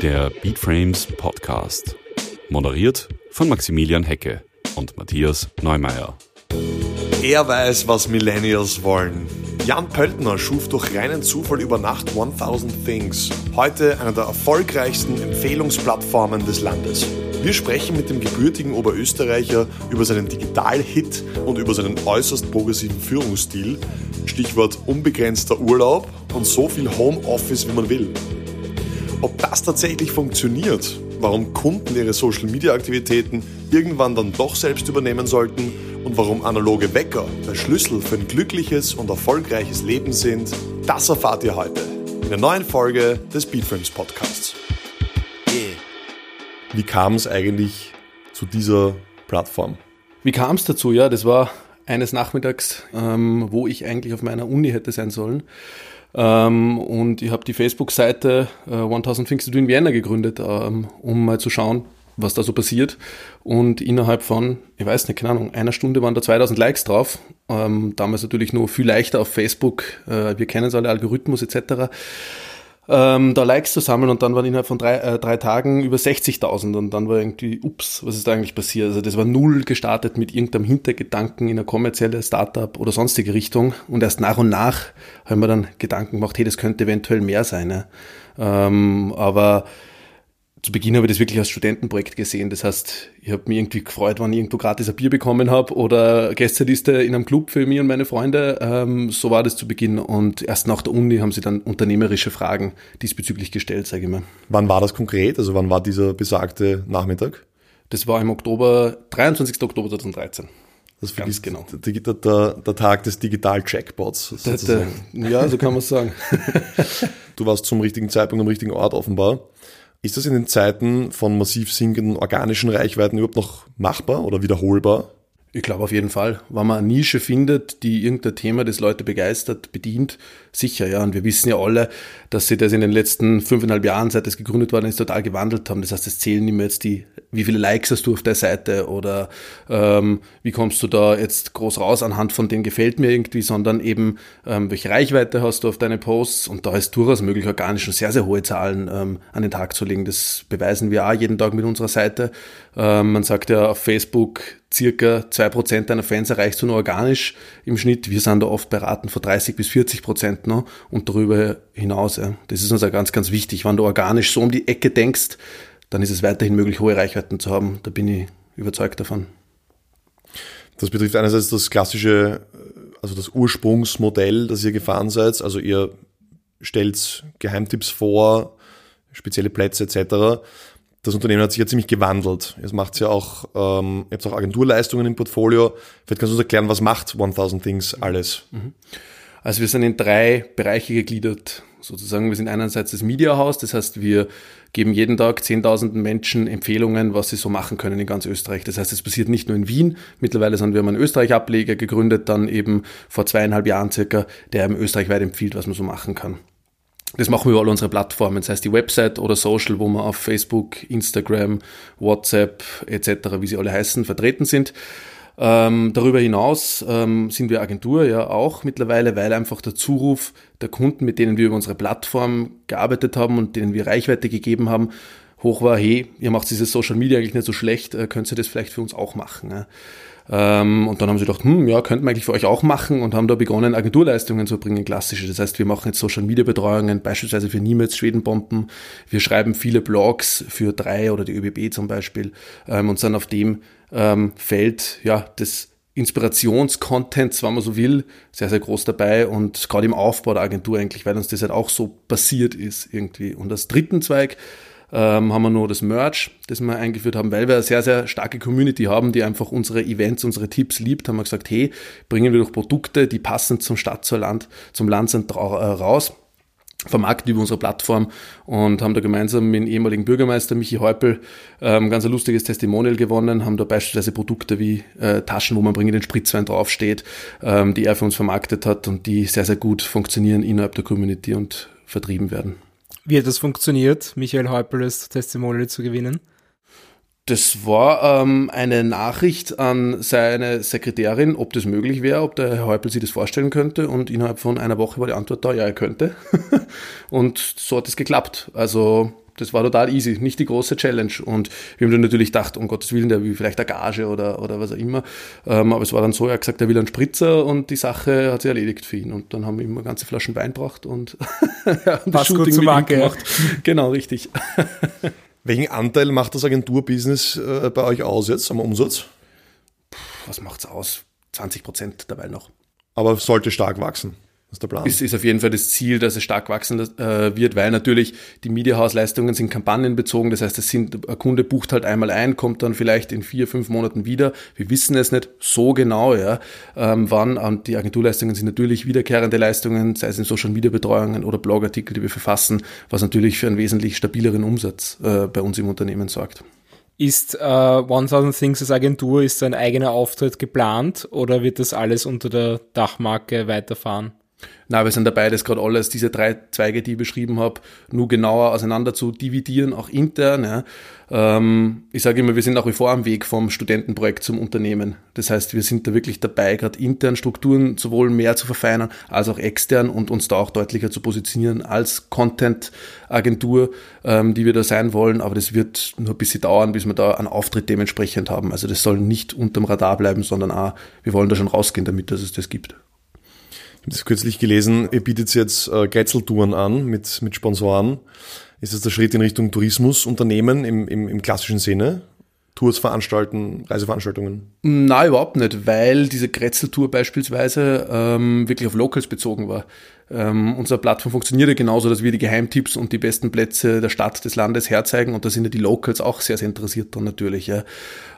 Der Beatframes Podcast. Moderiert von Maximilian Hecke und Matthias Neumeier. Er weiß, was Millennials wollen. Jan Pöltner schuf durch reinen Zufall über Nacht 1000 Things, heute einer der erfolgreichsten Empfehlungsplattformen des Landes. Wir sprechen mit dem gebürtigen Oberösterreicher über seinen Digital-Hit und über seinen äußerst progressiven Führungsstil. Stichwort unbegrenzter Urlaub und so viel Homeoffice, wie man will. Ob das tatsächlich funktioniert, warum Kunden ihre Social-Media-Aktivitäten irgendwann dann doch selbst übernehmen sollten und warum analoge Wecker der Schlüssel für ein glückliches und erfolgreiches Leben sind, das erfahrt ihr heute in der neuen Folge des Beatframes Podcasts. Wie kam es eigentlich zu dieser Plattform? Wie kam es dazu? Ja, das war eines Nachmittags, ähm, wo ich eigentlich auf meiner Uni hätte sein sollen. Ähm, und ich habe die Facebook-Seite äh, 1000 Things to Do in Vienna gegründet, ähm, um mal zu schauen, was da so passiert. Und innerhalb von, ich weiß nicht, keine Ahnung, einer Stunde waren da 2000 Likes drauf. Ähm, damals natürlich nur viel leichter auf Facebook. Äh, wir kennen es alle, Algorithmus etc. Ähm, da Likes zu sammeln und dann waren innerhalb von drei, äh, drei Tagen über 60.000 und dann war irgendwie, ups, was ist da eigentlich passiert? Also das war null gestartet mit irgendeinem Hintergedanken in eine kommerzielle Startup oder sonstige Richtung und erst nach und nach haben wir dann Gedanken gemacht, hey, das könnte eventuell mehr sein. Ne? Ähm, aber zu Beginn habe ich das wirklich als Studentenprojekt gesehen. Das heißt, ich habe mich irgendwie gefreut, wenn ich irgendwo gratis ein Bier bekommen habe oder Gästeliste in einem Club für mich und meine Freunde. Ähm, so war das zu Beginn. Und erst nach der Uni haben sie dann unternehmerische Fragen diesbezüglich gestellt, sage ich mal. Wann war das konkret? Also wann war dieser besagte Nachmittag? Das war im Oktober, 23. Oktober 2013. Das Ganz genau. Der, der, der, Tag des Digital-Jackpots. Ja, so kann man sagen. du warst zum richtigen Zeitpunkt am richtigen Ort offenbar. Ist das in den Zeiten von massiv sinkenden organischen Reichweiten überhaupt noch machbar oder wiederholbar? Ich glaube auf jeden Fall. Wenn man eine Nische findet, die irgendein Thema, das Leute begeistert, bedient, sicher, ja. Und wir wissen ja alle, dass sie das in den letzten fünfeinhalb Jahren, seit es gegründet worden ist, total gewandelt haben. Das heißt, es zählen nicht mehr jetzt die, wie viele Likes hast du auf der Seite oder ähm, wie kommst du da jetzt groß raus anhand von denen gefällt mir irgendwie, sondern eben, ähm, welche Reichweite hast du auf deine Posts und da ist durchaus möglich, organisch schon sehr, sehr hohe Zahlen ähm, an den Tag zu legen. Das beweisen wir auch jeden Tag mit unserer Seite. Ähm, man sagt ja auf Facebook, circa zwei Prozent deiner Fans erreichst du nur organisch im Schnitt. Wir sind da oft beraten von 30 bis 40 Prozent noch und darüber hinaus. Ja. Das ist uns ja ganz, ganz wichtig. Wenn du organisch so um die Ecke denkst, dann ist es weiterhin möglich, hohe Reichweiten zu haben. Da bin ich überzeugt davon. Das betrifft einerseits das klassische, also das Ursprungsmodell, das ihr gefahren seid. Also ihr stellt Geheimtipps vor, spezielle Plätze etc das Unternehmen hat sich ja ziemlich gewandelt. Jetzt macht ja auch, ähm, jetzt auch Agenturleistungen im Portfolio. Vielleicht kannst du uns erklären, was macht 1000 Things alles? Mhm. Also wir sind in drei Bereiche gegliedert. Sozusagen, wir sind einerseits das Media House, das heißt, wir geben jeden Tag zehntausenden Menschen Empfehlungen, was sie so machen können in ganz Österreich. Das heißt, es passiert nicht nur in Wien. Mittlerweile sind wir einen Österreich-Ableger gegründet, dann eben vor zweieinhalb Jahren circa, der eben österreichweit empfiehlt, was man so machen kann. Das machen wir über all unsere Plattformen, das heißt die Website oder Social, wo wir auf Facebook, Instagram, WhatsApp etc., wie sie alle heißen, vertreten sind. Ähm, darüber hinaus ähm, sind wir Agentur ja auch mittlerweile, weil einfach der Zuruf der Kunden, mit denen wir über unsere Plattform gearbeitet haben und denen wir Reichweite gegeben haben, hoch war, hey, ihr macht dieses Social Media eigentlich nicht so schlecht, äh, könnt ihr das vielleicht für uns auch machen. Ja? Ähm, und dann haben sie gedacht, hm, ja, könnten wir eigentlich für euch auch machen und haben da begonnen, Agenturleistungen zu bringen, klassische. Das heißt, wir machen jetzt Social Media Betreuungen, beispielsweise für Niemals Schwedenbomben. Wir schreiben viele Blogs für drei oder die ÖBB zum Beispiel ähm, und sind auf dem ähm, Feld, ja, des Inspirationscontents, wenn man so will, sehr, sehr groß dabei und gerade im Aufbau der Agentur eigentlich, weil uns das halt auch so passiert ist irgendwie. Und als dritten Zweig ähm, haben wir nur das Merch, das wir eingeführt haben, weil wir eine sehr, sehr starke Community haben, die einfach unsere Events, unsere Tipps liebt, haben wir gesagt, hey, bringen wir doch Produkte, die passend zum Stadt, zum Land, zum Land sind, äh, raus vermarkten über unsere Plattform und haben da gemeinsam mit dem ehemaligen Bürgermeister Michi Häupl ähm, ganz ein lustiges Testimonial gewonnen, haben da beispielsweise Produkte wie äh, Taschen, wo man bringe den Spritzwein draufsteht, ähm, die er für uns vermarktet hat und die sehr, sehr gut funktionieren innerhalb der Community und vertrieben werden. Wie hat das funktioniert, Michael Häupl als Testimonial zu gewinnen? Das war ähm, eine Nachricht an seine Sekretärin, ob das möglich wäre, ob der Herr Häupl sich das vorstellen könnte. Und innerhalb von einer Woche war die Antwort da, ja, er könnte. und so hat es geklappt. Also das war total easy, nicht die große Challenge. Und wir haben dann natürlich gedacht, um Gottes Willen, der will vielleicht eine Gage oder, oder was auch immer. Ähm, aber es war dann so, er hat gesagt, er will einen Spritzer und die Sache hat sich erledigt für ihn. Und dann haben wir ihm ganze Flaschen Wein gebracht und ja, das Shooting gut Marke, gemacht. Genau, richtig. Welchen Anteil macht das Agenturbusiness äh, bei euch aus jetzt am Umsatz? Puh, was macht's aus? 20 Prozent dabei noch. Aber sollte stark wachsen. Das ist der Plan. Ist, ist auf jeden Fall das Ziel, dass es stark wachsen äh, wird, weil natürlich die Mediahausleistungen sind kampagnenbezogen. Das heißt, es sind, ein Kunde bucht halt einmal ein, kommt dann vielleicht in vier, fünf Monaten wieder. Wir wissen es nicht so genau, ja, ähm, wann. Und die Agenturleistungen sind natürlich wiederkehrende Leistungen, sei es in Social Media Betreuungen oder Blogartikel, die wir verfassen, was natürlich für einen wesentlich stabileren Umsatz äh, bei uns im Unternehmen sorgt. Ist äh, 1000 Things als Agentur, ist ein eigener Auftritt geplant oder wird das alles unter der Dachmarke weiterfahren? Na, wir sind dabei, das gerade alles, diese drei Zweige, die ich beschrieben habe, nur genauer auseinander zu dividieren, auch intern. Ja. Ähm, ich sage immer, wir sind nach wie vor am Weg vom Studentenprojekt zum Unternehmen. Das heißt, wir sind da wirklich dabei, gerade intern Strukturen sowohl mehr zu verfeinern, als auch extern und uns da auch deutlicher zu positionieren als Content-Agentur, ähm, die wir da sein wollen. Aber das wird nur ein bisschen dauern, bis wir da einen Auftritt dementsprechend haben. Also das soll nicht unterm Radar bleiben, sondern auch, wir wollen da schon rausgehen damit, dass es das gibt. Ich habe das kürzlich gelesen, ihr bietet jetzt äh, Geizeltouren an mit, mit Sponsoren. Ist das der Schritt in Richtung Tourismusunternehmen im, im, im klassischen Sinne? Tours veranstalten, Reiseveranstaltungen? Nein, überhaupt nicht, weil diese Grätzeltour beispielsweise ähm, wirklich auf Locals bezogen war. Ähm, unsere Plattform funktioniert ja genauso, dass wir die Geheimtipps und die besten Plätze der Stadt, des Landes herzeigen und da sind ja die Locals auch sehr, sehr interessiert dran natürlich. Ja.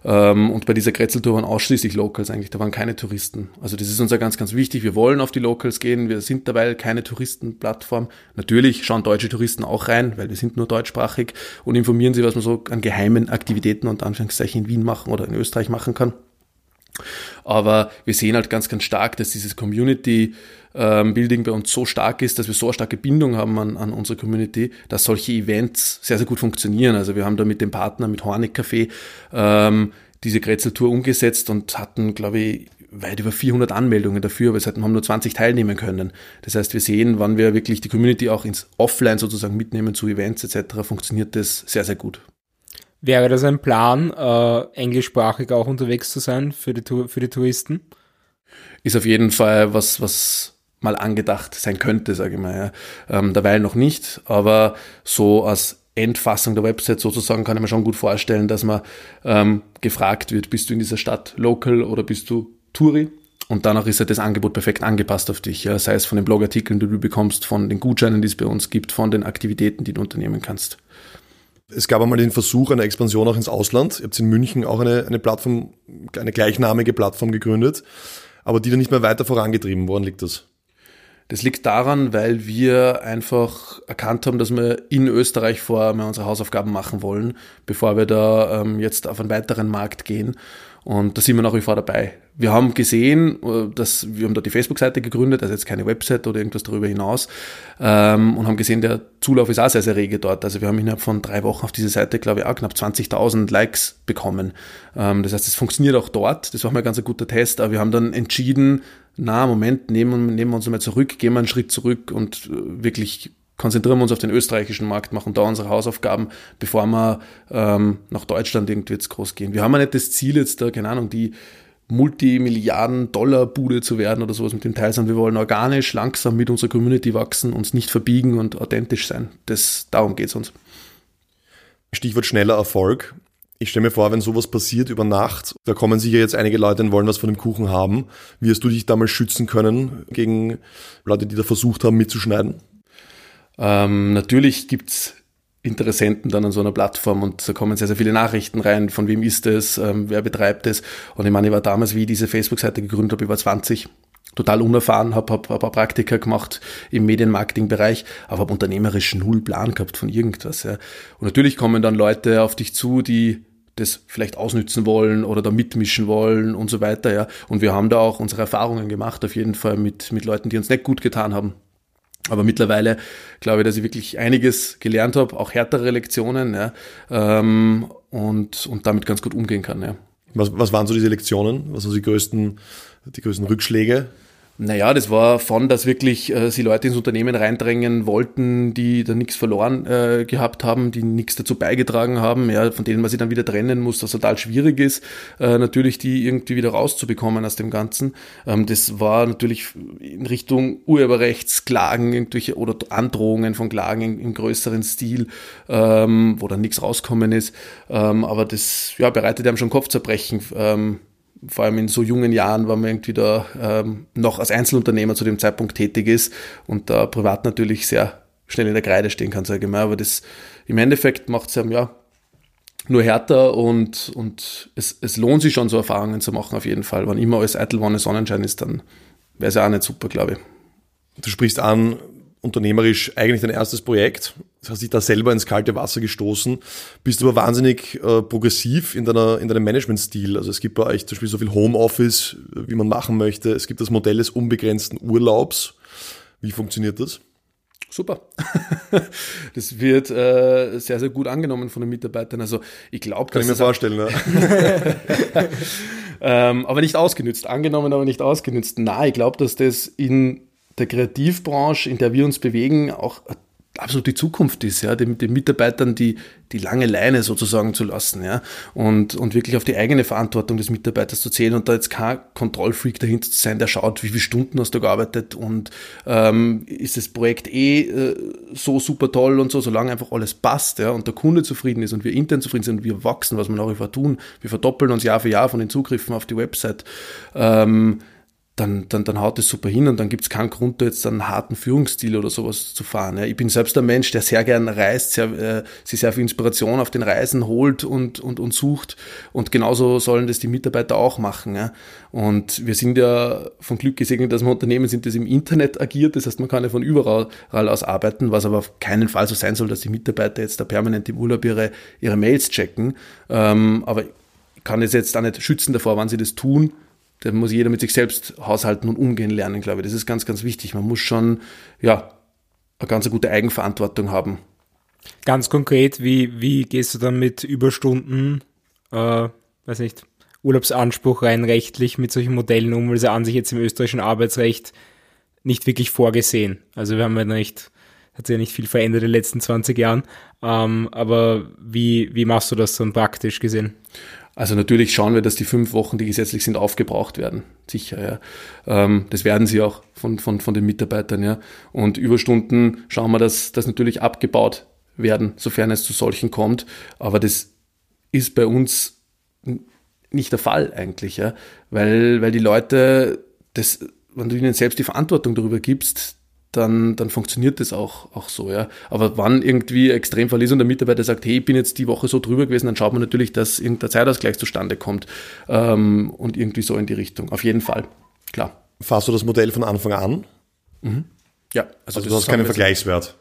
Ähm, und bei dieser Grätzeltour waren ausschließlich Locals eigentlich, da waren keine Touristen. Also das ist uns ja ganz, ganz wichtig. Wir wollen auf die Locals gehen, wir sind dabei keine Touristenplattform. Natürlich schauen deutsche Touristen auch rein, weil wir sind nur deutschsprachig und informieren sie, was man so an geheimen Aktivitäten und Anführungszeichen in Wien machen oder in Österreich machen kann. Aber wir sehen halt ganz, ganz stark, dass dieses Community ähm, Building bei uns so stark ist, dass wir so eine starke Bindung haben an, an unsere Community, dass solche Events sehr, sehr gut funktionieren. Also wir haben da mit dem Partner, mit Hornig Café, ähm, diese Grätzeltour umgesetzt und hatten, glaube ich, weit über 400 Anmeldungen dafür, aber es haben nur 20 teilnehmen können. Das heißt, wir sehen, wann wir wirklich die Community auch ins Offline sozusagen mitnehmen zu Events etc., funktioniert das sehr, sehr gut. Wäre das ein Plan, äh, englischsprachig auch unterwegs zu sein für die, für die Touristen? Ist auf jeden Fall was, was mal angedacht sein könnte, sage ich mal. Ja. Ähm, derweil noch nicht, aber so als Endfassung der Website sozusagen kann ich mir schon gut vorstellen, dass man ähm, gefragt wird, bist du in dieser Stadt local oder bist du Touri? Und danach ist ja das Angebot perfekt angepasst auf dich, ja, sei es von den Blogartikeln, die du bekommst, von den Gutscheinen, die es bei uns gibt, von den Aktivitäten, die du unternehmen kannst. Es gab einmal den Versuch einer Expansion auch ins Ausland. Ihr habt in München auch eine, eine Plattform, eine gleichnamige Plattform gegründet, aber die dann nicht mehr weiter vorangetrieben. Woran liegt das? Das liegt daran, weil wir einfach erkannt haben, dass wir in Österreich vorher mal unsere Hausaufgaben machen wollen, bevor wir da ähm, jetzt auf einen weiteren Markt gehen. Und da sind wir nach wie vor dabei. Wir haben gesehen, äh, dass wir haben da die Facebook-Seite gegründet, also jetzt keine Website oder irgendwas darüber hinaus, ähm, und haben gesehen, der Zulauf ist auch sehr, sehr rege dort. Also wir haben innerhalb von drei Wochen auf diese Seite, glaube ich, auch knapp 20.000 Likes bekommen. Ähm, das heißt, es funktioniert auch dort. Das war mal ein ganz guter Test, aber wir haben dann entschieden, na, Moment, nehmen, nehmen wir uns mal zurück, gehen wir einen Schritt zurück und äh, wirklich konzentrieren wir uns auf den österreichischen Markt, machen da unsere Hausaufgaben, bevor wir ähm, nach Deutschland irgendwie jetzt groß gehen. Wir haben ja nicht das Ziel jetzt da, keine Ahnung, die Multimilliarden-Dollar-Bude zu werden oder sowas mit dem Teil, sondern wir wollen organisch, langsam mit unserer Community wachsen, uns nicht verbiegen und authentisch sein. Das, darum geht's uns. Stichwort schneller Erfolg. Ich stelle mir vor, wenn sowas passiert über Nacht, da kommen sicher jetzt einige Leute und wollen was von dem Kuchen haben. Wie hast du dich damals schützen können gegen Leute, die da versucht haben mitzuschneiden? Ähm, natürlich gibt's Interessenten dann an so einer Plattform und da kommen sehr, sehr viele Nachrichten rein, von wem ist es, ähm, wer betreibt es. Und ich meine, ich war damals, wie ich diese Facebook-Seite gegründet habe, über 20 total unerfahren, habe hab, hab Praktika gemacht im Medienmarketing-Bereich, aber habe unternehmerisch null Plan gehabt von irgendwas. Ja. Und natürlich kommen dann Leute auf dich zu, die das vielleicht ausnützen wollen oder da mitmischen wollen und so weiter. Ja. Und wir haben da auch unsere Erfahrungen gemacht, auf jeden Fall mit, mit Leuten, die uns nicht gut getan haben. Aber mittlerweile glaube ich, dass ich wirklich einiges gelernt habe, auch härtere Lektionen. Ja. Ähm, und, und damit ganz gut umgehen kann. Ja. Was, was waren so diese Lektionen? Was waren die größten, die größten Rückschläge? Naja, das war von, dass wirklich äh, sie Leute ins Unternehmen reindrängen wollten, die da nichts verloren äh, gehabt haben, die nichts dazu beigetragen haben, ja, von denen man sich dann wieder trennen muss, was total schwierig ist, äh, natürlich die irgendwie wieder rauszubekommen aus dem Ganzen. Ähm, das war natürlich in Richtung Urheberrechtsklagen irgendwelche oder Androhungen von Klagen im größeren Stil, ähm, wo dann nichts rauskommen ist. Ähm, aber das ja, bereitet einem schon Kopfzerbrechen. Vor allem in so jungen Jahren, wenn man irgendwie da ähm, noch als Einzelunternehmer zu dem Zeitpunkt tätig ist und da privat natürlich sehr schnell in der Kreide stehen kann, sage ich mal. Aber das im Endeffekt macht es einem ja nur härter und, und es, es lohnt sich schon, so Erfahrungen zu machen, auf jeden Fall. Wenn immer alles eitel, wann Sonnenschein ist, dann wäre es ja auch nicht super, glaube ich. Du sprichst an, unternehmerisch eigentlich dein erstes Projekt, hast dich da selber ins kalte Wasser gestoßen, bist aber wahnsinnig äh, progressiv in, deiner, in deinem Managementstil. Also es gibt bei euch zum Beispiel so viel Homeoffice, wie man machen möchte. Es gibt das Modell des unbegrenzten Urlaubs. Wie funktioniert das? Super. Das wird äh, sehr, sehr gut angenommen von den Mitarbeitern. Also ich glaube, kann ich mir vorstellen. Ja. ähm, aber nicht ausgenützt. Angenommen, aber nicht ausgenützt. Na, ich glaube, dass das in der Kreativbranche, in der wir uns bewegen, auch absolut die Zukunft ist, ja, den, den Mitarbeitern die, die lange Leine sozusagen zu lassen, ja, und, und wirklich auf die eigene Verantwortung des Mitarbeiters zu zählen und da jetzt kein Kontrollfreak dahinter zu sein, der schaut, wie viele Stunden hast du gearbeitet und ähm, ist das Projekt eh äh, so super toll und so, solange einfach alles passt, ja, und der Kunde zufrieden ist und wir intern zufrieden sind und wir wachsen, was wir nach wie vor tun, wir verdoppeln uns Jahr für Jahr von den Zugriffen auf die Website, ähm, dann, dann, dann haut es super hin und dann gibt es keinen Grund, da jetzt einen harten Führungsstil oder sowas zu fahren. Ja. Ich bin selbst ein Mensch, der sehr gern reist, sehr, äh, sich sehr viel Inspiration auf den Reisen holt und, und, und sucht. Und genauso sollen das die Mitarbeiter auch machen. Ja. Und wir sind ja von Glück gesegnet, dass wir Unternehmen sind, das im Internet agiert. Das heißt, man kann ja von überall aus arbeiten, was aber auf keinen Fall so sein soll, dass die Mitarbeiter jetzt da permanent im Urlaub ihre, ihre Mails checken. Ähm, aber ich kann es jetzt auch nicht schützen davor, wann sie das tun da muss jeder mit sich selbst haushalten und umgehen lernen, glaube ich. Das ist ganz, ganz wichtig. Man muss schon, ja, eine ganz gute Eigenverantwortung haben. Ganz konkret, wie, wie gehst du dann mit Überstunden, äh, weiß nicht, Urlaubsanspruch rein rechtlich mit solchen Modellen um, weil sie an sich jetzt im österreichischen Arbeitsrecht nicht wirklich vorgesehen. Also wir haben ja nicht, hat sich ja nicht viel verändert in den letzten 20 Jahren. Ähm, aber wie, wie machst du das dann praktisch gesehen? Also natürlich schauen wir, dass die fünf Wochen, die gesetzlich sind, aufgebraucht werden. Sicher, ja. Ähm, das werden sie auch von, von, von den Mitarbeitern, ja. Und Überstunden schauen wir, dass das natürlich abgebaut werden, sofern es zu solchen kommt. Aber das ist bei uns nicht der Fall eigentlich, ja. Weil, weil die Leute das, wenn du ihnen selbst die Verantwortung darüber gibst, dann, dann funktioniert das auch, auch so, ja. Aber wann irgendwie Extremfall ist und der Mitarbeiter sagt, hey, ich bin jetzt die Woche so drüber gewesen, dann schaut man natürlich, dass irgendein Zeitausgleich zustande kommt ähm, und irgendwie so in die Richtung. Auf jeden Fall, klar. Fahrst du das Modell von Anfang an? Mhm. Ja. Also, also du hast keinen Vergleichswert?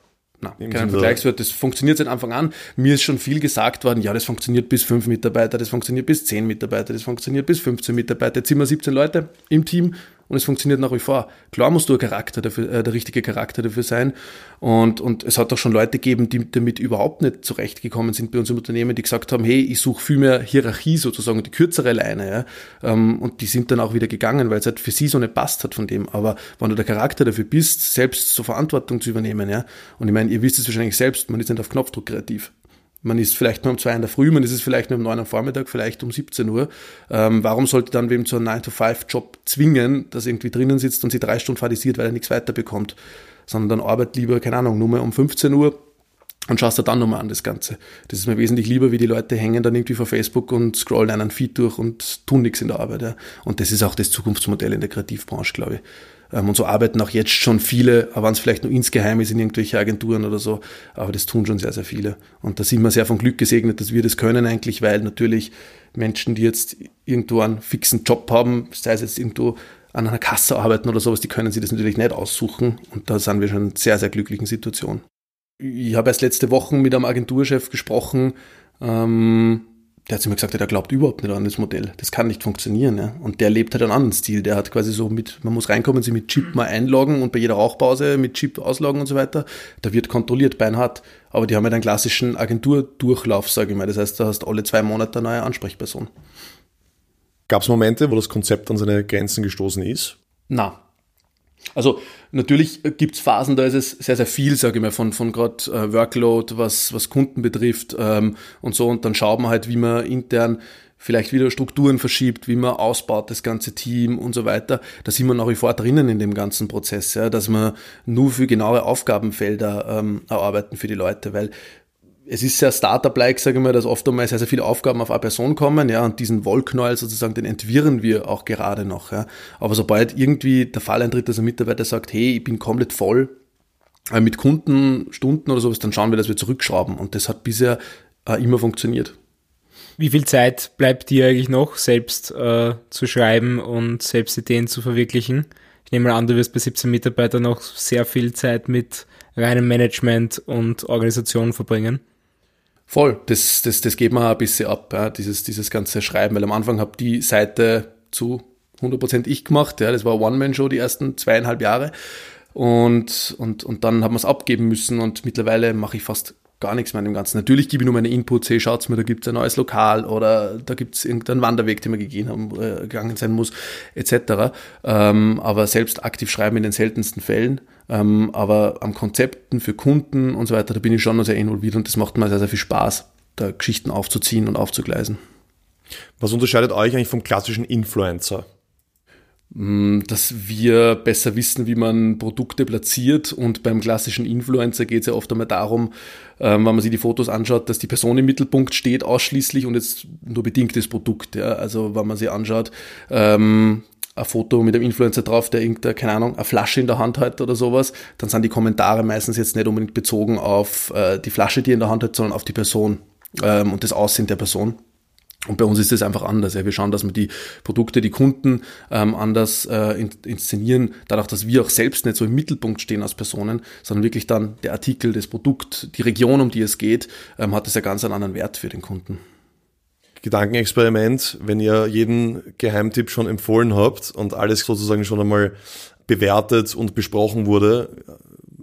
Nein, keinen Vergleichswert. Das funktioniert seit Anfang an. Mir ist schon viel gesagt worden, ja, das funktioniert bis fünf Mitarbeiter, das funktioniert bis zehn Mitarbeiter, das funktioniert bis 15 Mitarbeiter. Jetzt sind wir 17 Leute im Team und es funktioniert nach wie vor. Klar musst du ein Charakter dafür, äh, der richtige Charakter dafür sein. Und, und es hat auch schon Leute gegeben, die damit überhaupt nicht zurechtgekommen sind bei uns im Unternehmen, die gesagt haben, hey, ich suche viel mehr Hierarchie sozusagen, die kürzere Leine. Ja? Ähm, und die sind dann auch wieder gegangen, weil es halt für sie so nicht passt hat von dem. Aber wenn du der Charakter dafür bist, selbst so Verantwortung zu übernehmen, ja, und ich meine, ihr wisst es wahrscheinlich selbst, man ist nicht auf Knopfdruck kreativ. Man ist vielleicht nur um zwei in der Früh, man ist es vielleicht nur um neun am Vormittag, vielleicht um 17 Uhr. Ähm, warum sollte dann wem zu einem 9-to-5-Job zwingen, dass irgendwie drinnen sitzt und sich drei Stunden fadisiert, weil er nichts weiterbekommt? Sondern dann arbeitet lieber, keine Ahnung, nur mal um 15 Uhr und schaust dir dann nochmal an das Ganze. Das ist mir wesentlich lieber, wie die Leute hängen dann irgendwie vor Facebook und scrollen einen Feed durch und tun nichts in der Arbeit. Ja. Und das ist auch das Zukunftsmodell in der Kreativbranche, glaube ich. Ähm, und so arbeiten auch jetzt schon viele, aber wenn es vielleicht nur insgeheim ist in irgendwelche Agenturen oder so, aber das tun schon sehr, sehr viele. Und da sind wir sehr von Glück gesegnet, dass wir das können eigentlich, weil natürlich Menschen, die jetzt irgendwo einen fixen Job haben, sei es jetzt irgendwo an einer Kasse arbeiten oder sowas, die können sich das natürlich nicht aussuchen. Und da sind wir schon in einer sehr, sehr glücklichen Situation. Ich habe erst letzte Woche mit einem Agenturchef gesprochen, ähm, der hat zu mir gesagt, der glaubt überhaupt nicht an das Modell. Das kann nicht funktionieren. Ja. Und der lebt halt einen anderen Stil. Der hat quasi so mit, man muss reinkommen, sich mit Chip mal einloggen und bei jeder Rauchpause mit Chip ausloggen und so weiter. Da wird kontrolliert, beinhart. Aber die haben halt einen klassischen Agenturdurchlauf, sage ich mal. Das heißt, da hast alle zwei Monate eine neue Ansprechperson. Gab es Momente, wo das Konzept an seine Grenzen gestoßen ist? Na, also natürlich gibt's Phasen, da ist es sehr, sehr viel, sage ich mal, von, von gerade äh, Workload, was, was Kunden betrifft ähm, und so. Und dann schaut man halt, wie man intern vielleicht wieder Strukturen verschiebt, wie man ausbaut, das ganze Team und so weiter. Da sind wir nach wie vor drinnen in dem ganzen Prozess, ja, dass wir nur für genaue Aufgabenfelder ähm, erarbeiten für die Leute, weil es ist sehr Startup-like, sage ich mal, dass oft einmal sehr, sehr viele Aufgaben auf eine Person kommen, ja, und diesen Wollknäuel sozusagen, den entwirren wir auch gerade noch, ja. Aber sobald irgendwie der Fall eintritt, dass ein Mitarbeiter sagt, hey, ich bin komplett voll äh, mit Kundenstunden oder sowas, dann schauen wir, dass wir zurückschrauben. Und das hat bisher äh, immer funktioniert. Wie viel Zeit bleibt dir eigentlich noch, selbst äh, zu schreiben und selbst Ideen zu verwirklichen? Ich nehme mal an, du wirst bei 17 Mitarbeitern noch sehr viel Zeit mit reinem Management und Organisation verbringen. Voll, das, das, das geht mir ein bisschen ab, ja, dieses, dieses ganze Schreiben, weil am Anfang habe die Seite zu 100% ich gemacht, ja, das war One-Man-Show die ersten zweieinhalb Jahre. Und, und, und dann haben wir es abgeben müssen und mittlerweile mache ich fast gar nichts mehr an dem Ganzen. Natürlich gebe ich nur meine Inputs, hey, schaut's mir, da gibt's ein neues Lokal oder da gibt's irgendeinen Wanderweg, den wir gegeben haben, äh, gegangen sein muss, etc. Ähm, aber selbst aktiv schreiben in den seltensten Fällen. Ähm, aber am Konzepten für Kunden und so weiter, da bin ich schon noch sehr involviert und das macht mir sehr, sehr viel Spaß, da Geschichten aufzuziehen und aufzugleisen. Was unterscheidet euch eigentlich vom klassischen Influencer? Mm, dass wir besser wissen, wie man Produkte platziert. Und beim klassischen Influencer geht es ja oft einmal darum, ähm, wenn man sich die Fotos anschaut, dass die Person im Mittelpunkt steht ausschließlich und jetzt nur bedingt das Produkt. Ja. Also wenn man sich anschaut, ähm, ein Foto mit einem Influencer drauf, der irgendeine, keine Ahnung, eine Flasche in der Hand hat oder sowas, dann sind die Kommentare meistens jetzt nicht unbedingt bezogen auf äh, die Flasche, die er in der Hand hat, sondern auf die Person ähm, und das Aussehen der Person. Und bei uns ist es einfach anders. Ja. Wir schauen, dass wir die Produkte, die Kunden ähm, anders äh, inszenieren, dadurch, dass wir auch selbst nicht so im Mittelpunkt stehen als Personen, sondern wirklich dann der Artikel, das Produkt, die Region, um die es geht, ähm, hat das ja ganz einen anderen Wert für den Kunden. Gedankenexperiment, wenn ihr jeden Geheimtipp schon empfohlen habt und alles sozusagen schon einmal bewertet und besprochen wurde,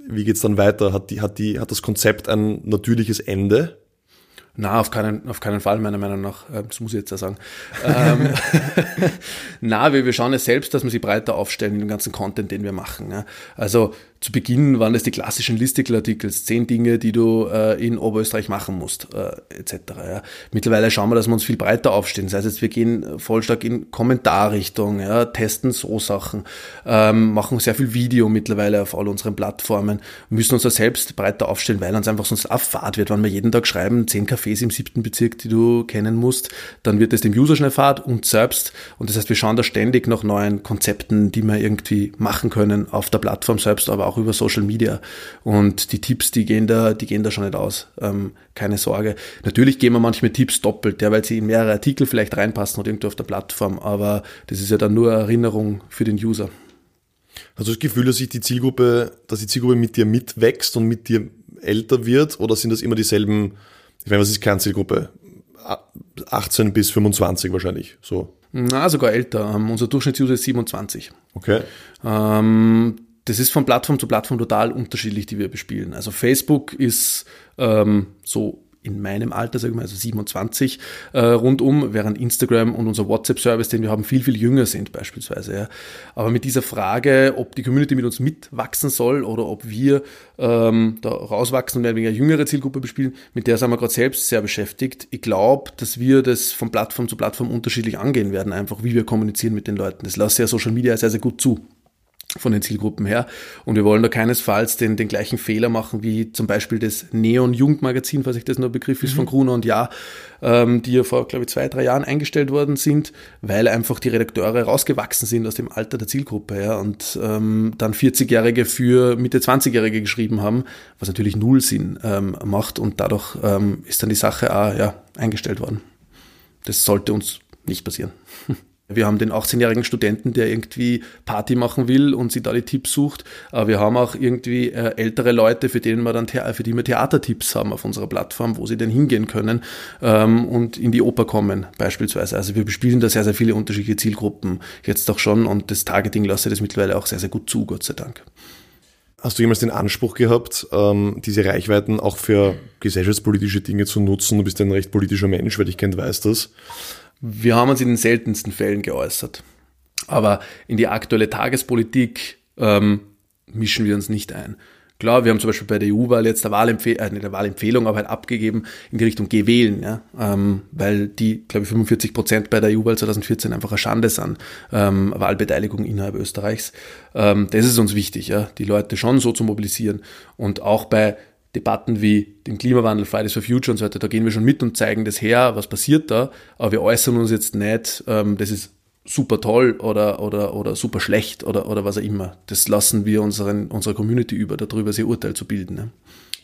wie geht's dann weiter? Hat, die, hat, die, hat das Konzept ein natürliches Ende? Na, auf keinen, auf keinen Fall, meiner Meinung nach. Ähm, das muss ich jetzt ja sagen. ähm, na, wir, wir schauen ja selbst, dass wir sie breiter aufstellen in dem ganzen Content, den wir machen. Ja. Also zu Beginn waren es die klassischen Listicle-Artikels, zehn Dinge, die du äh, in Oberösterreich machen musst, äh, etc. Ja. Mittlerweile schauen wir, dass wir uns viel breiter aufstellen. Das heißt jetzt, wir gehen voll stark in Kommentarrichtung, ja, testen so Sachen, ähm, machen sehr viel Video mittlerweile auf all unseren Plattformen, müssen uns da selbst breiter aufstellen, weil uns einfach sonst auch Fahrt wird. Wenn wir jeden Tag schreiben, zehn Cafés im siebten Bezirk, die du kennen musst, dann wird es dem User schnell Fahrt und selbst. Und das heißt, wir schauen da ständig nach neuen Konzepten, die wir irgendwie machen können auf der Plattform selbst, aber auch über Social Media. Und die Tipps, die gehen da, die gehen da schon nicht aus. Ähm, keine Sorge. Natürlich geben wir manchmal Tipps doppelt, ja, weil sie in mehrere Artikel vielleicht reinpassen oder irgendwo auf der Plattform, aber das ist ja dann nur Erinnerung für den User. Hast du das Gefühl, dass sich die Zielgruppe, dass die Zielgruppe mit dir mitwächst und mit dir älter wird oder sind das immer dieselben, ich meine, was ist Kernzielgruppe? 18 bis 25 wahrscheinlich, so. Na, sogar älter. Um, unser Durchschnittsuser ist 27. Okay. Ähm, das ist von Plattform zu Plattform total unterschiedlich, die wir bespielen. Also Facebook ist ähm, so in meinem Alter, sagen wir, also 27 äh, rundum, während Instagram und unser WhatsApp-Service, den wir haben, viel, viel jünger sind beispielsweise. Ja. Aber mit dieser Frage, ob die Community mit uns mitwachsen soll oder ob wir ähm, da rauswachsen und mehr wegen eine jüngere Zielgruppe bespielen, mit der sind wir gerade selbst sehr beschäftigt. Ich glaube, dass wir das von Plattform zu Plattform unterschiedlich angehen werden, einfach wie wir kommunizieren mit den Leuten. Das lässt ja Social Media sehr, sehr gut zu von den Zielgruppen her. Und wir wollen da keinesfalls den, den gleichen Fehler machen wie zum Beispiel das Neon Jugendmagazin, falls ich das nur Begriff ist, mhm. von Gruner und Ja, ähm, die ja vor, glaube ich, zwei, drei Jahren eingestellt worden sind, weil einfach die Redakteure rausgewachsen sind aus dem Alter der Zielgruppe ja, und ähm, dann 40-Jährige für Mitte 20-Jährige geschrieben haben, was natürlich null Sinn ähm, macht und dadurch ähm, ist dann die Sache auch ja, eingestellt worden. Das sollte uns nicht passieren. Wir haben den 18-jährigen Studenten, der irgendwie Party machen will und sich da die Tipps sucht. Aber wir haben auch irgendwie äh, ältere Leute, für denen wir dann für die wir Theatertipps haben auf unserer Plattform, wo sie denn hingehen können ähm, und in die Oper kommen beispielsweise. Also wir bespielen da sehr, sehr viele unterschiedliche Zielgruppen jetzt doch schon und das Targeting lasse das mittlerweile auch sehr, sehr gut zu, Gott sei Dank. Hast du jemals den Anspruch gehabt, ähm, diese Reichweiten auch für gesellschaftspolitische Dinge zu nutzen? Du bist ein recht politischer Mensch, weil ich kennt, weiß das. Wir haben uns in den seltensten Fällen geäußert. Aber in die aktuelle Tagespolitik ähm, mischen wir uns nicht ein. Klar, wir haben zum Beispiel bei der EU-Wahl jetzt eine Wahlempfehlung, äh, eine Wahlempfehlung, aber halt abgegeben in die Richtung Geh wählen, ja, ähm, weil die, glaube ich, 45 Prozent bei der EU-Wahl 2014 einfach eine Schande sind, ähm, Wahlbeteiligung innerhalb Österreichs. Ähm, das ist uns wichtig, ja, die Leute schon so zu mobilisieren und auch bei Debatten wie dem Klimawandel, Fridays for Future und so weiter, da gehen wir schon mit und zeigen das her, was passiert da, aber wir äußern uns jetzt nicht, ähm, das ist super toll oder, oder, oder super schlecht oder, oder was auch immer. Das lassen wir unseren, unserer Community über, darüber ihr Urteil zu bilden. Ne?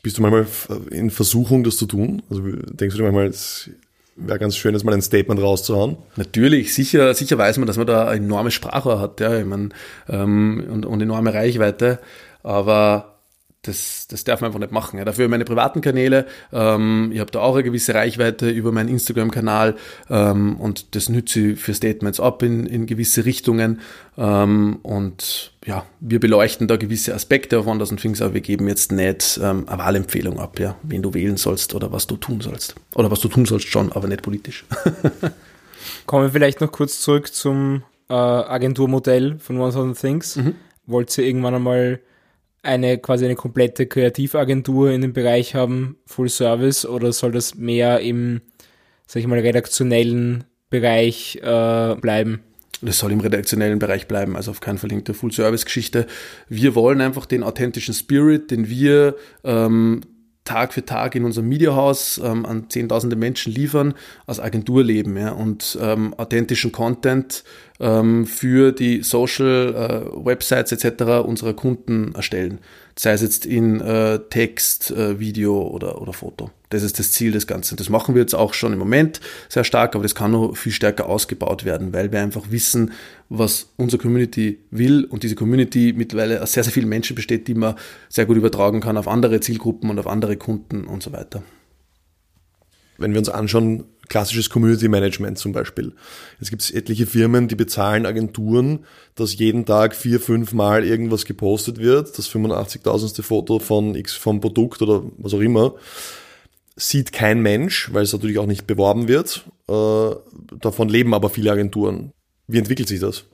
Bist du manchmal in Versuchung, das zu tun? Also denkst du dir manchmal, es wäre ganz schön, jetzt mal ein Statement rauszuhauen? Natürlich, sicher, sicher weiß man, dass man da eine enorme Sprache hat, ja, ich meine, ähm, und, und enorme Reichweite, aber das, das darf man einfach nicht machen. Ja. Dafür meine privaten Kanäle. Ähm, ich habe da auch eine gewisse Reichweite über meinen Instagram-Kanal ähm, und das nütze ich für Statements ab in, in gewisse Richtungen. Ähm, und ja, wir beleuchten da gewisse Aspekte auf Wonders und Things, aber wir geben jetzt nicht ähm, eine Wahlempfehlung ab, ja, wen du wählen sollst oder was du tun sollst. Oder was du tun sollst schon, aber nicht politisch. Kommen wir vielleicht noch kurz zurück zum äh, Agenturmodell von 1000 Things. Mhm. Wollt ihr irgendwann einmal eine quasi eine komplette Kreativagentur in dem Bereich haben, Full Service, oder soll das mehr im, sag ich mal, redaktionellen Bereich äh, bleiben? Das soll im redaktionellen Bereich bleiben, also auf keinen Fall der Full-Service-Geschichte. Wir wollen einfach den authentischen Spirit, den wir ähm, Tag für Tag in unserem Mediahaus ähm, an zehntausende Menschen liefern, als Agentur leben ja, und ähm, authentischen Content ähm, für die Social äh, Websites etc. unserer Kunden erstellen. Sei es jetzt in äh, Text, äh, Video oder, oder Foto. Das ist das Ziel des Ganzen. Das machen wir jetzt auch schon im Moment sehr stark, aber das kann noch viel stärker ausgebaut werden, weil wir einfach wissen, was unsere Community will und diese Community mittlerweile aus sehr, sehr vielen Menschen besteht, die man sehr gut übertragen kann auf andere Zielgruppen und auf andere Kunden und so weiter. Wenn wir uns anschauen, klassisches Community Management zum Beispiel. Jetzt gibt es etliche Firmen, die bezahlen Agenturen, dass jeden Tag vier, fünf Mal irgendwas gepostet wird, das 85.000. Foto von X vom Produkt oder was auch immer, sieht kein Mensch, weil es natürlich auch nicht beworben wird. Äh, davon leben aber viele Agenturen. Wie entwickelt sich das?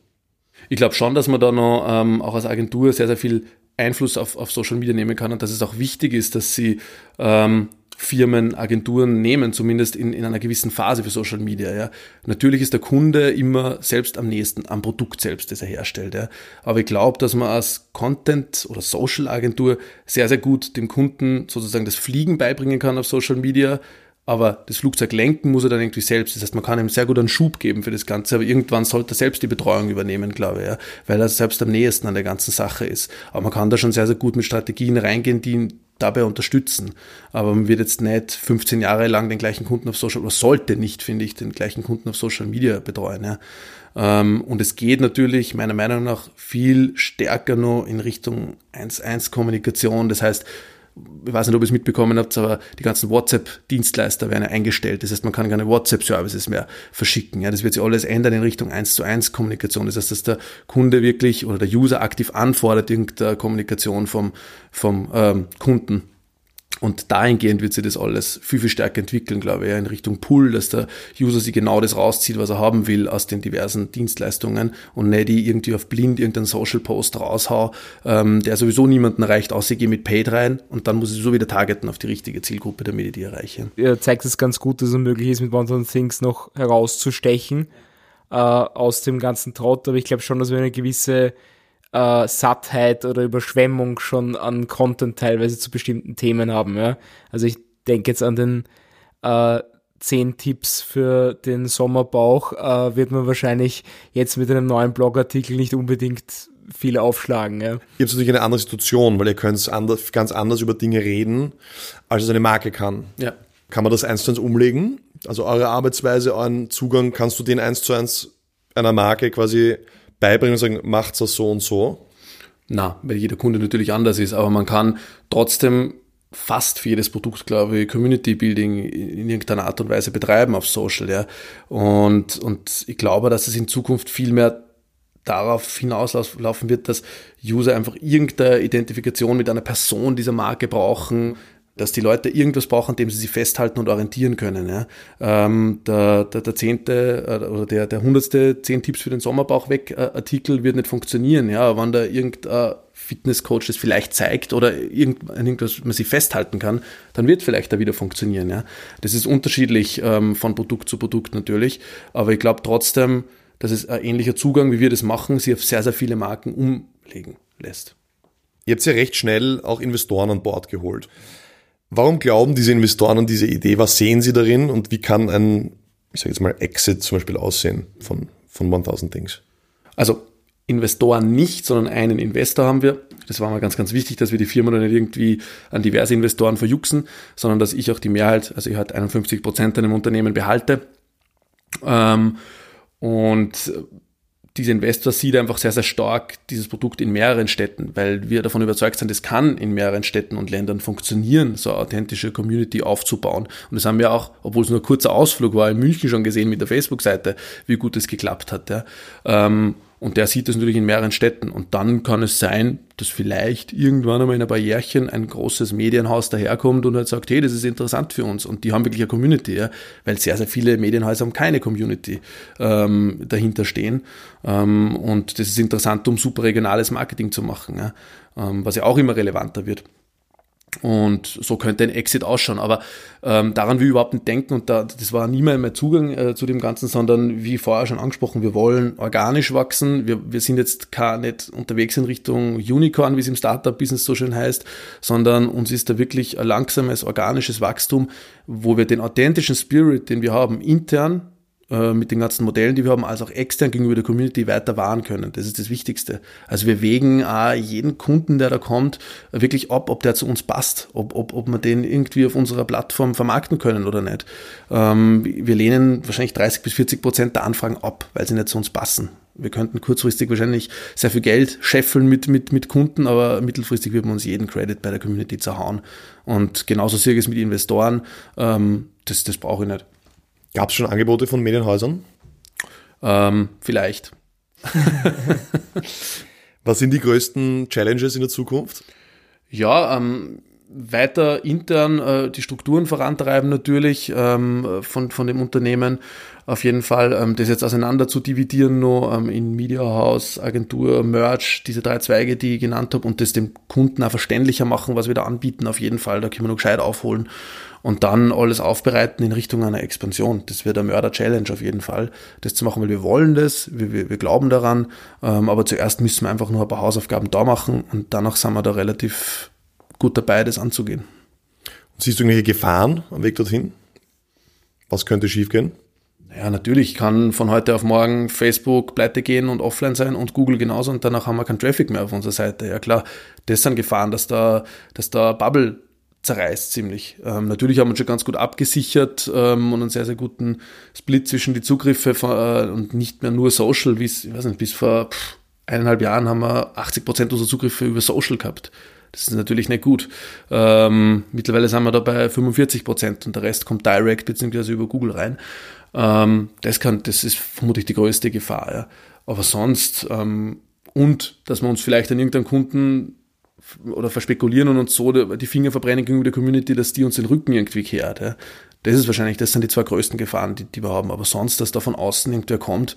Ich glaube schon, dass man da noch ähm, auch als Agentur sehr, sehr viel Einfluss auf, auf Social Media nehmen kann und dass es auch wichtig ist, dass sie ähm, Firmen, Agenturen nehmen, zumindest in, in einer gewissen Phase für Social Media. Ja. Natürlich ist der Kunde immer selbst am nächsten am Produkt selbst, das er herstellt. Ja. Aber ich glaube, dass man als Content- oder Social-Agentur sehr, sehr gut dem Kunden sozusagen das Fliegen beibringen kann auf Social Media, aber das Flugzeug lenken muss er dann irgendwie selbst. Das heißt, man kann ihm sehr gut einen Schub geben für das Ganze, aber irgendwann sollte er selbst die Betreuung übernehmen, glaube ich, ja, weil er selbst am nächsten an der ganzen Sache ist. Aber man kann da schon sehr, sehr gut mit Strategien reingehen, die ihn dabei unterstützen. Aber man wird jetzt nicht 15 Jahre lang den gleichen Kunden auf Social, oder sollte nicht, finde ich, den gleichen Kunden auf Social Media betreuen. Ja. Ähm, und es geht natürlich meiner Meinung nach viel stärker noch in Richtung 1-1-Kommunikation. Das heißt, ich weiß nicht, ob ihr es mitbekommen habt, aber die ganzen WhatsApp-Dienstleister werden ja eingestellt. Das heißt, man kann keine WhatsApp-Services mehr verschicken. Ja, das wird sich alles ändern in Richtung 1 zu 1 Kommunikation. Das heißt, dass der Kunde wirklich oder der User aktiv anfordert irgendeine Kommunikation vom, vom ähm, Kunden und dahingehend wird sich das alles viel, viel stärker entwickeln, glaube ich, in Richtung Pull, dass der User sich genau das rauszieht, was er haben will aus den diversen Dienstleistungen und nicht die irgendwie auf blind irgendeinen Social Post raushau, ähm, der sowieso niemanden erreicht, außer ich gehe mit Paid rein und dann muss ich so wieder targeten auf die richtige Zielgruppe, damit ich die erreiche. Ja, zeigt es ganz gut, dass es möglich ist, mit One Things noch herauszustechen äh, aus dem ganzen Trott, aber ich glaube schon, dass wir eine gewisse äh, Sattheit oder Überschwemmung schon an Content teilweise zu bestimmten Themen haben. Ja? Also ich denke jetzt an den äh, zehn Tipps für den Sommerbauch, äh, wird man wahrscheinlich jetzt mit einem neuen Blogartikel nicht unbedingt viel aufschlagen. Ja. Jetzt natürlich eine andere Situation, weil ihr könnt anders, ganz anders über Dinge reden, als es eine Marke kann. Ja. Kann man das eins zu eins umlegen? Also eure Arbeitsweise, euren Zugang, kannst du den eins zu eins einer Marke quasi beibringen und sagen, macht's das so und so? Na, weil jeder Kunde natürlich anders ist, aber man kann trotzdem fast für jedes Produkt, glaube ich, Community Building in irgendeiner Art und Weise betreiben auf Social, ja. Und, und ich glaube, dass es in Zukunft viel mehr darauf hinauslaufen wird, dass User einfach irgendeine Identifikation mit einer Person dieser Marke brauchen, dass die Leute irgendwas brauchen, an dem sie sich festhalten und orientieren können. Ja. Ähm, der, der, der zehnte äh, oder der, der hundertste zehn Tipps für den Sommerbauch weg äh, Artikel wird nicht funktionieren. Ja, wenn da irgendein Fitnesscoach das vielleicht zeigt oder irgend, irgendwas man sich festhalten kann, dann wird vielleicht da wieder funktionieren. Ja. Das ist unterschiedlich ähm, von Produkt zu Produkt natürlich, aber ich glaube trotzdem, dass es ein ähnlicher Zugang, wie wir das machen, sich auf sehr, sehr viele Marken umlegen lässt. Ihr habt ja recht schnell auch Investoren an Bord geholt. Warum glauben diese Investoren an diese Idee? Was sehen sie darin und wie kann ein, ich sage jetzt mal, Exit zum Beispiel aussehen von, von 1000 Things? Also Investoren nicht, sondern einen Investor haben wir. Das war mal ganz, ganz wichtig, dass wir die Firma dann nicht irgendwie an diverse Investoren verjuxen, sondern dass ich auch die Mehrheit, also ich halt 51 Prozent an dem Unternehmen behalte. Ähm, und dieser Investor sieht einfach sehr, sehr stark dieses Produkt in mehreren Städten, weil wir davon überzeugt sind, es kann in mehreren Städten und Ländern funktionieren, so eine authentische Community aufzubauen. Und das haben wir auch, obwohl es nur ein kurzer Ausflug war, in München schon gesehen mit der Facebook-Seite, wie gut es geklappt hat. Ja. Ähm, und der sieht das natürlich in mehreren Städten. Und dann kann es sein, dass vielleicht irgendwann einmal in ein paar Jährchen ein großes Medienhaus daherkommt und halt sagt, hey, das ist interessant für uns. Und die haben wirklich eine Community, ja? weil sehr, sehr viele Medienhäuser haben keine Community ähm, dahinter stehen. Ähm, und das ist interessant, um super regionales Marketing zu machen, ja? ähm, was ja auch immer relevanter wird. Und so könnte ein Exit ausschauen. Aber ähm, daran will ich überhaupt nicht denken und da, das war nie mehr mein Zugang äh, zu dem Ganzen, sondern wie vorher schon angesprochen, wir wollen organisch wachsen. Wir, wir sind jetzt gar nicht unterwegs in Richtung Unicorn, wie es im Startup-Business so schön heißt, sondern uns ist da wirklich ein langsames, organisches Wachstum, wo wir den authentischen Spirit, den wir haben, intern äh, mit den ganzen Modellen, die wir haben, als auch extern gegenüber der Community weiter wahren können. Das ist das Wichtigste. Also wir wägen auch jeden Kunden, der da kommt, wirklich ab, ob der zu uns passt, ob, ob, ob wir den irgendwie auf unserer Plattform vermarkten können oder nicht. Ähm, wir lehnen wahrscheinlich 30 bis 40 Prozent der Anfragen ab, weil sie nicht zu uns passen. Wir könnten kurzfristig wahrscheinlich sehr viel Geld scheffeln mit, mit, mit Kunden, aber mittelfristig wird man uns jeden Credit bei der Community zerhauen. Und genauso sehe ich es mit Investoren. Ähm, das, das brauche ich nicht. Gab es schon Angebote von Medienhäusern? Ähm, vielleicht. Was sind die größten Challenges in der Zukunft? Ja, ähm, weiter intern äh, die Strukturen vorantreiben natürlich ähm, von, von dem Unternehmen. Auf jeden Fall ähm, das jetzt auseinander zu dividieren nur ähm, in Media House, Agentur, Merch, diese drei Zweige, die ich genannt habe und das dem Kunden auch verständlicher machen, was wir da anbieten. Auf jeden Fall, da können wir noch gescheit aufholen und dann alles aufbereiten in Richtung einer Expansion. Das wird eine Mörder-Challenge auf jeden Fall, das zu machen, weil wir wollen das, wir, wir, wir glauben daran, ähm, aber zuerst müssen wir einfach nur ein paar Hausaufgaben da machen und danach sind wir da relativ gut dabei, das anzugehen. Und siehst du irgendwelche Gefahren am Weg dorthin? Was könnte schiefgehen? Ja, natürlich kann von heute auf morgen Facebook pleite gehen und offline sein und Google genauso und danach haben wir keinen Traffic mehr auf unserer Seite. Ja klar, das sind Gefahren, dass da, dass da Bubble zerreißt ziemlich. Ähm, natürlich haben wir schon ganz gut abgesichert ähm, und einen sehr, sehr guten Split zwischen die Zugriffe von, äh, und nicht mehr nur Social, wie ich weiß nicht, bis vor pff, eineinhalb Jahren haben wir 80 Prozent unserer Zugriffe über Social gehabt. Das ist natürlich nicht gut. Ähm, mittlerweile sind wir da bei 45 Prozent und der Rest kommt direct bzw. über Google rein. Ähm, das kann, das ist vermutlich die größte Gefahr. Ja. Aber sonst ähm, und dass wir uns vielleicht an irgendeinen Kunden oder verspekulieren und uns so die Finger verbrennen gegenüber der Community, dass die uns den Rücken irgendwie kehrt. Ja. Das ist wahrscheinlich, das sind die zwei größten Gefahren, die, die wir haben. Aber sonst, dass da von außen irgendwer kommt,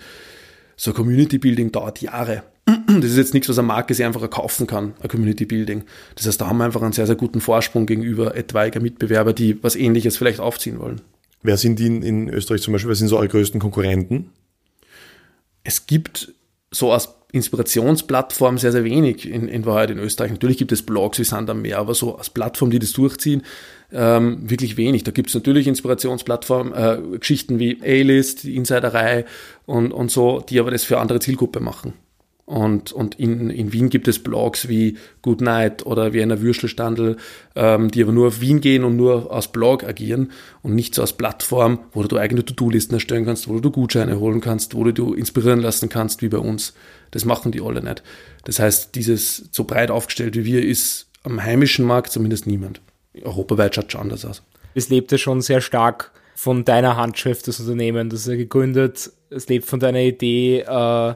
so Community Building dauert Jahre. Das ist jetzt nichts, was eine Marke sich einfach kaufen kann, ein Community Building. Das heißt, da haben wir einfach einen sehr, sehr guten Vorsprung gegenüber etwaiger Mitbewerber, die was ähnliches vielleicht aufziehen wollen. Wer sind die in, in Österreich zum Beispiel? Wer sind so eure größten Konkurrenten? Es gibt so als Inspirationsplattform sehr, sehr wenig in, in Wahrheit in Österreich. Natürlich gibt es Blogs wie Sand am Meer, aber so als Plattform, die das durchziehen, ähm, wirklich wenig. Da gibt es natürlich Inspirationsplattformen, äh, Geschichten wie A-List, Insiderei und, und so, die aber das für andere Zielgruppe machen. Und, und in, in Wien gibt es Blogs wie Good Night oder Wiener Würstelstandel, ähm, die aber nur auf Wien gehen und nur aus Blog agieren und nicht so als Plattform, wo du eigene To-Do-Listen erstellen kannst, wo du Gutscheine holen kannst, wo du dich inspirieren lassen kannst, wie bei uns. Das machen die alle nicht. Das heißt, dieses so breit aufgestellt wie wir ist am heimischen Markt zumindest niemand. Europaweit schaut schon anders aus. Es lebt ja schon sehr stark von deiner Handschrift, das Unternehmen. Das ist ja gegründet, es lebt von deiner Idee, äh,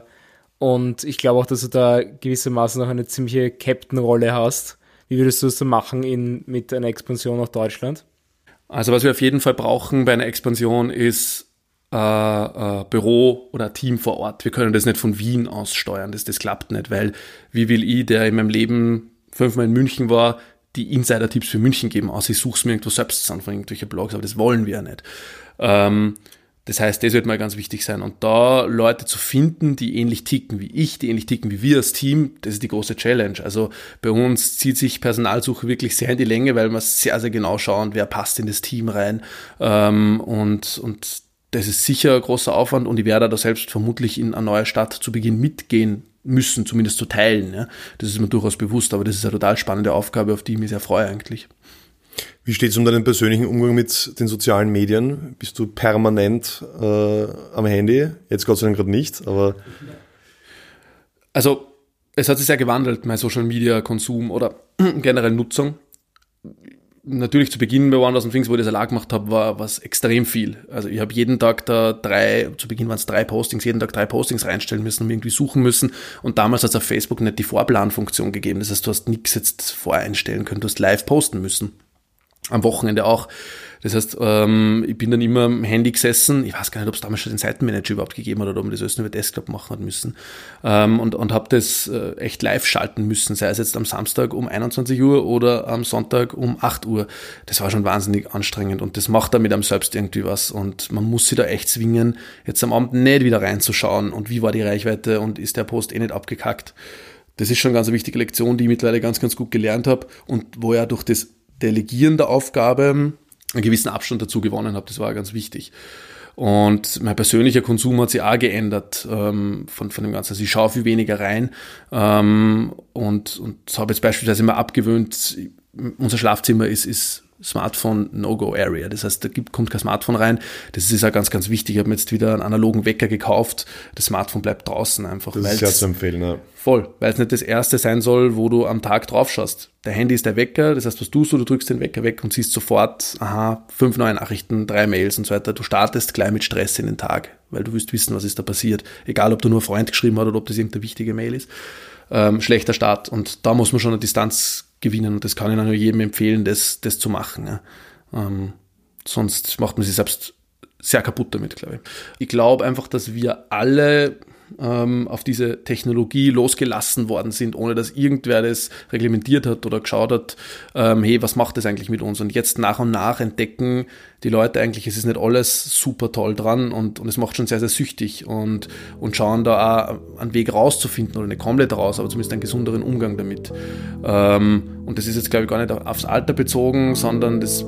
und ich glaube auch, dass du da gewissermaßen noch eine ziemliche Captain-Rolle hast. Wie würdest du es dann machen in, mit einer Expansion nach Deutschland? Also was wir auf jeden Fall brauchen bei einer Expansion ist äh, äh, Büro oder Team vor Ort. Wir können das nicht von Wien aus steuern, das, das klappt nicht, weil wie will ich, der in meinem Leben fünfmal in München war, die Insider-Tipps für München geben, außer ich suche es mir irgendwo selbst an von irgendwelchen Blogs, aber das wollen wir ja nicht. Ähm, das heißt, das wird mal ganz wichtig sein. Und da Leute zu finden, die ähnlich ticken wie ich, die ähnlich ticken wie wir als Team, das ist die große Challenge. Also bei uns zieht sich Personalsuche wirklich sehr in die Länge, weil wir sehr, sehr genau schauen, wer passt in das Team rein. Ähm, und, und das ist sicher ein großer Aufwand und ich werde da selbst vermutlich in eine neue Stadt zu Beginn mitgehen müssen, zumindest zu teilen. Das ist mir durchaus bewusst, aber das ist eine total spannende Aufgabe, auf die ich mich sehr freue eigentlich. Wie steht es um deinen persönlichen Umgang mit den sozialen Medien? Bist du permanent äh, am Handy? Jetzt Gott sei Dank gerade nicht, aber. Also, es hat sich sehr gewandelt, mein Social Media Konsum oder generell Nutzung. Natürlich zu Beginn bei One Thousand Things, wo ich das allein gemacht habe, war was extrem viel. Also ich habe jeden Tag da drei, zu Beginn waren es drei Postings, jeden Tag drei Postings reinstellen müssen und irgendwie suchen müssen. Und damals hat es auf Facebook nicht die Vorplanfunktion gegeben. Das heißt, du hast nichts jetzt voreinstellen können, du hast live posten müssen am Wochenende auch. Das heißt, ähm, ich bin dann immer am Handy gesessen. Ich weiß gar nicht, ob es damals schon den Seitenmanager überhaupt gegeben hat oder ob man das alles über Desktop machen hat müssen. Ähm, und und habe das äh, echt live schalten müssen, sei es jetzt am Samstag um 21 Uhr oder am Sonntag um 8 Uhr. Das war schon wahnsinnig anstrengend und das macht damit einem selbst irgendwie was. Und man muss sich da echt zwingen, jetzt am Abend nicht wieder reinzuschauen und wie war die Reichweite und ist der Post eh nicht abgekackt. Das ist schon eine ganz wichtige Lektion, die ich mittlerweile ganz, ganz gut gelernt habe und wo ja durch das Delegieren der Aufgabe einen gewissen Abstand dazu gewonnen habe. Das war ganz wichtig. Und mein persönlicher Konsum hat sich auch geändert ähm, von, von dem Ganzen. Also ich schaue viel weniger rein ähm, und, und habe jetzt beispielsweise immer abgewöhnt, unser Schlafzimmer ist, ist Smartphone No-Go-Area. Das heißt, da gibt, kommt kein Smartphone rein. Das ist auch ganz, ganz wichtig. Ich habe mir jetzt wieder einen analogen Wecker gekauft. Das Smartphone bleibt draußen einfach. Das ist sehr zu empfehlen, ja. Voll, weil es nicht das erste sein soll, wo du am Tag drauf schaust. Der Handy ist der Wecker, das heißt, was tust du? Du drückst den Wecker weg und siehst sofort, aha, fünf neue Nachrichten, drei Mails und so weiter. Du startest gleich mit Stress in den Tag, weil du willst wissen, was ist da passiert. Egal, ob du nur Freund geschrieben hast oder ob das irgendeine wichtige Mail ist. Ähm, schlechter Start. Und da muss man schon eine Distanz gewinnen. Und das kann ich nur jedem empfehlen, das, das zu machen. Ja. Ähm, sonst macht man sich selbst sehr kaputt damit, glaube ich. Ich glaube einfach, dass wir alle ähm, auf diese Technologie losgelassen worden sind, ohne dass irgendwer das reglementiert hat oder geschaut hat, ähm, hey, was macht das eigentlich mit uns? Und jetzt nach und nach entdecken die Leute eigentlich, es ist nicht alles super toll dran und, und es macht schon sehr, sehr süchtig und, und schauen da auch einen Weg rauszufinden oder nicht komplett raus, aber zumindest einen gesunderen Umgang damit. Ähm, und das ist jetzt, glaube ich, gar nicht aufs Alter bezogen, sondern das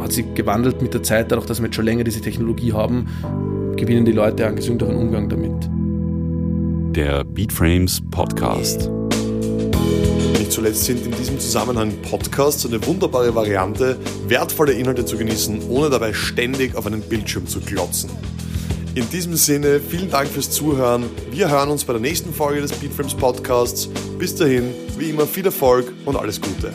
hat sich gewandelt mit der Zeit, dadurch, dass wir jetzt schon länger diese Technologie haben, gewinnen die Leute einen gesünderen Umgang damit der Beatframes Podcast. Nicht zuletzt sind in diesem Zusammenhang Podcasts eine wunderbare Variante, wertvolle Inhalte zu genießen, ohne dabei ständig auf einen Bildschirm zu klotzen. In diesem Sinne, vielen Dank fürs Zuhören. Wir hören uns bei der nächsten Folge des Beatframes Podcasts. Bis dahin, wie immer viel Erfolg und alles Gute.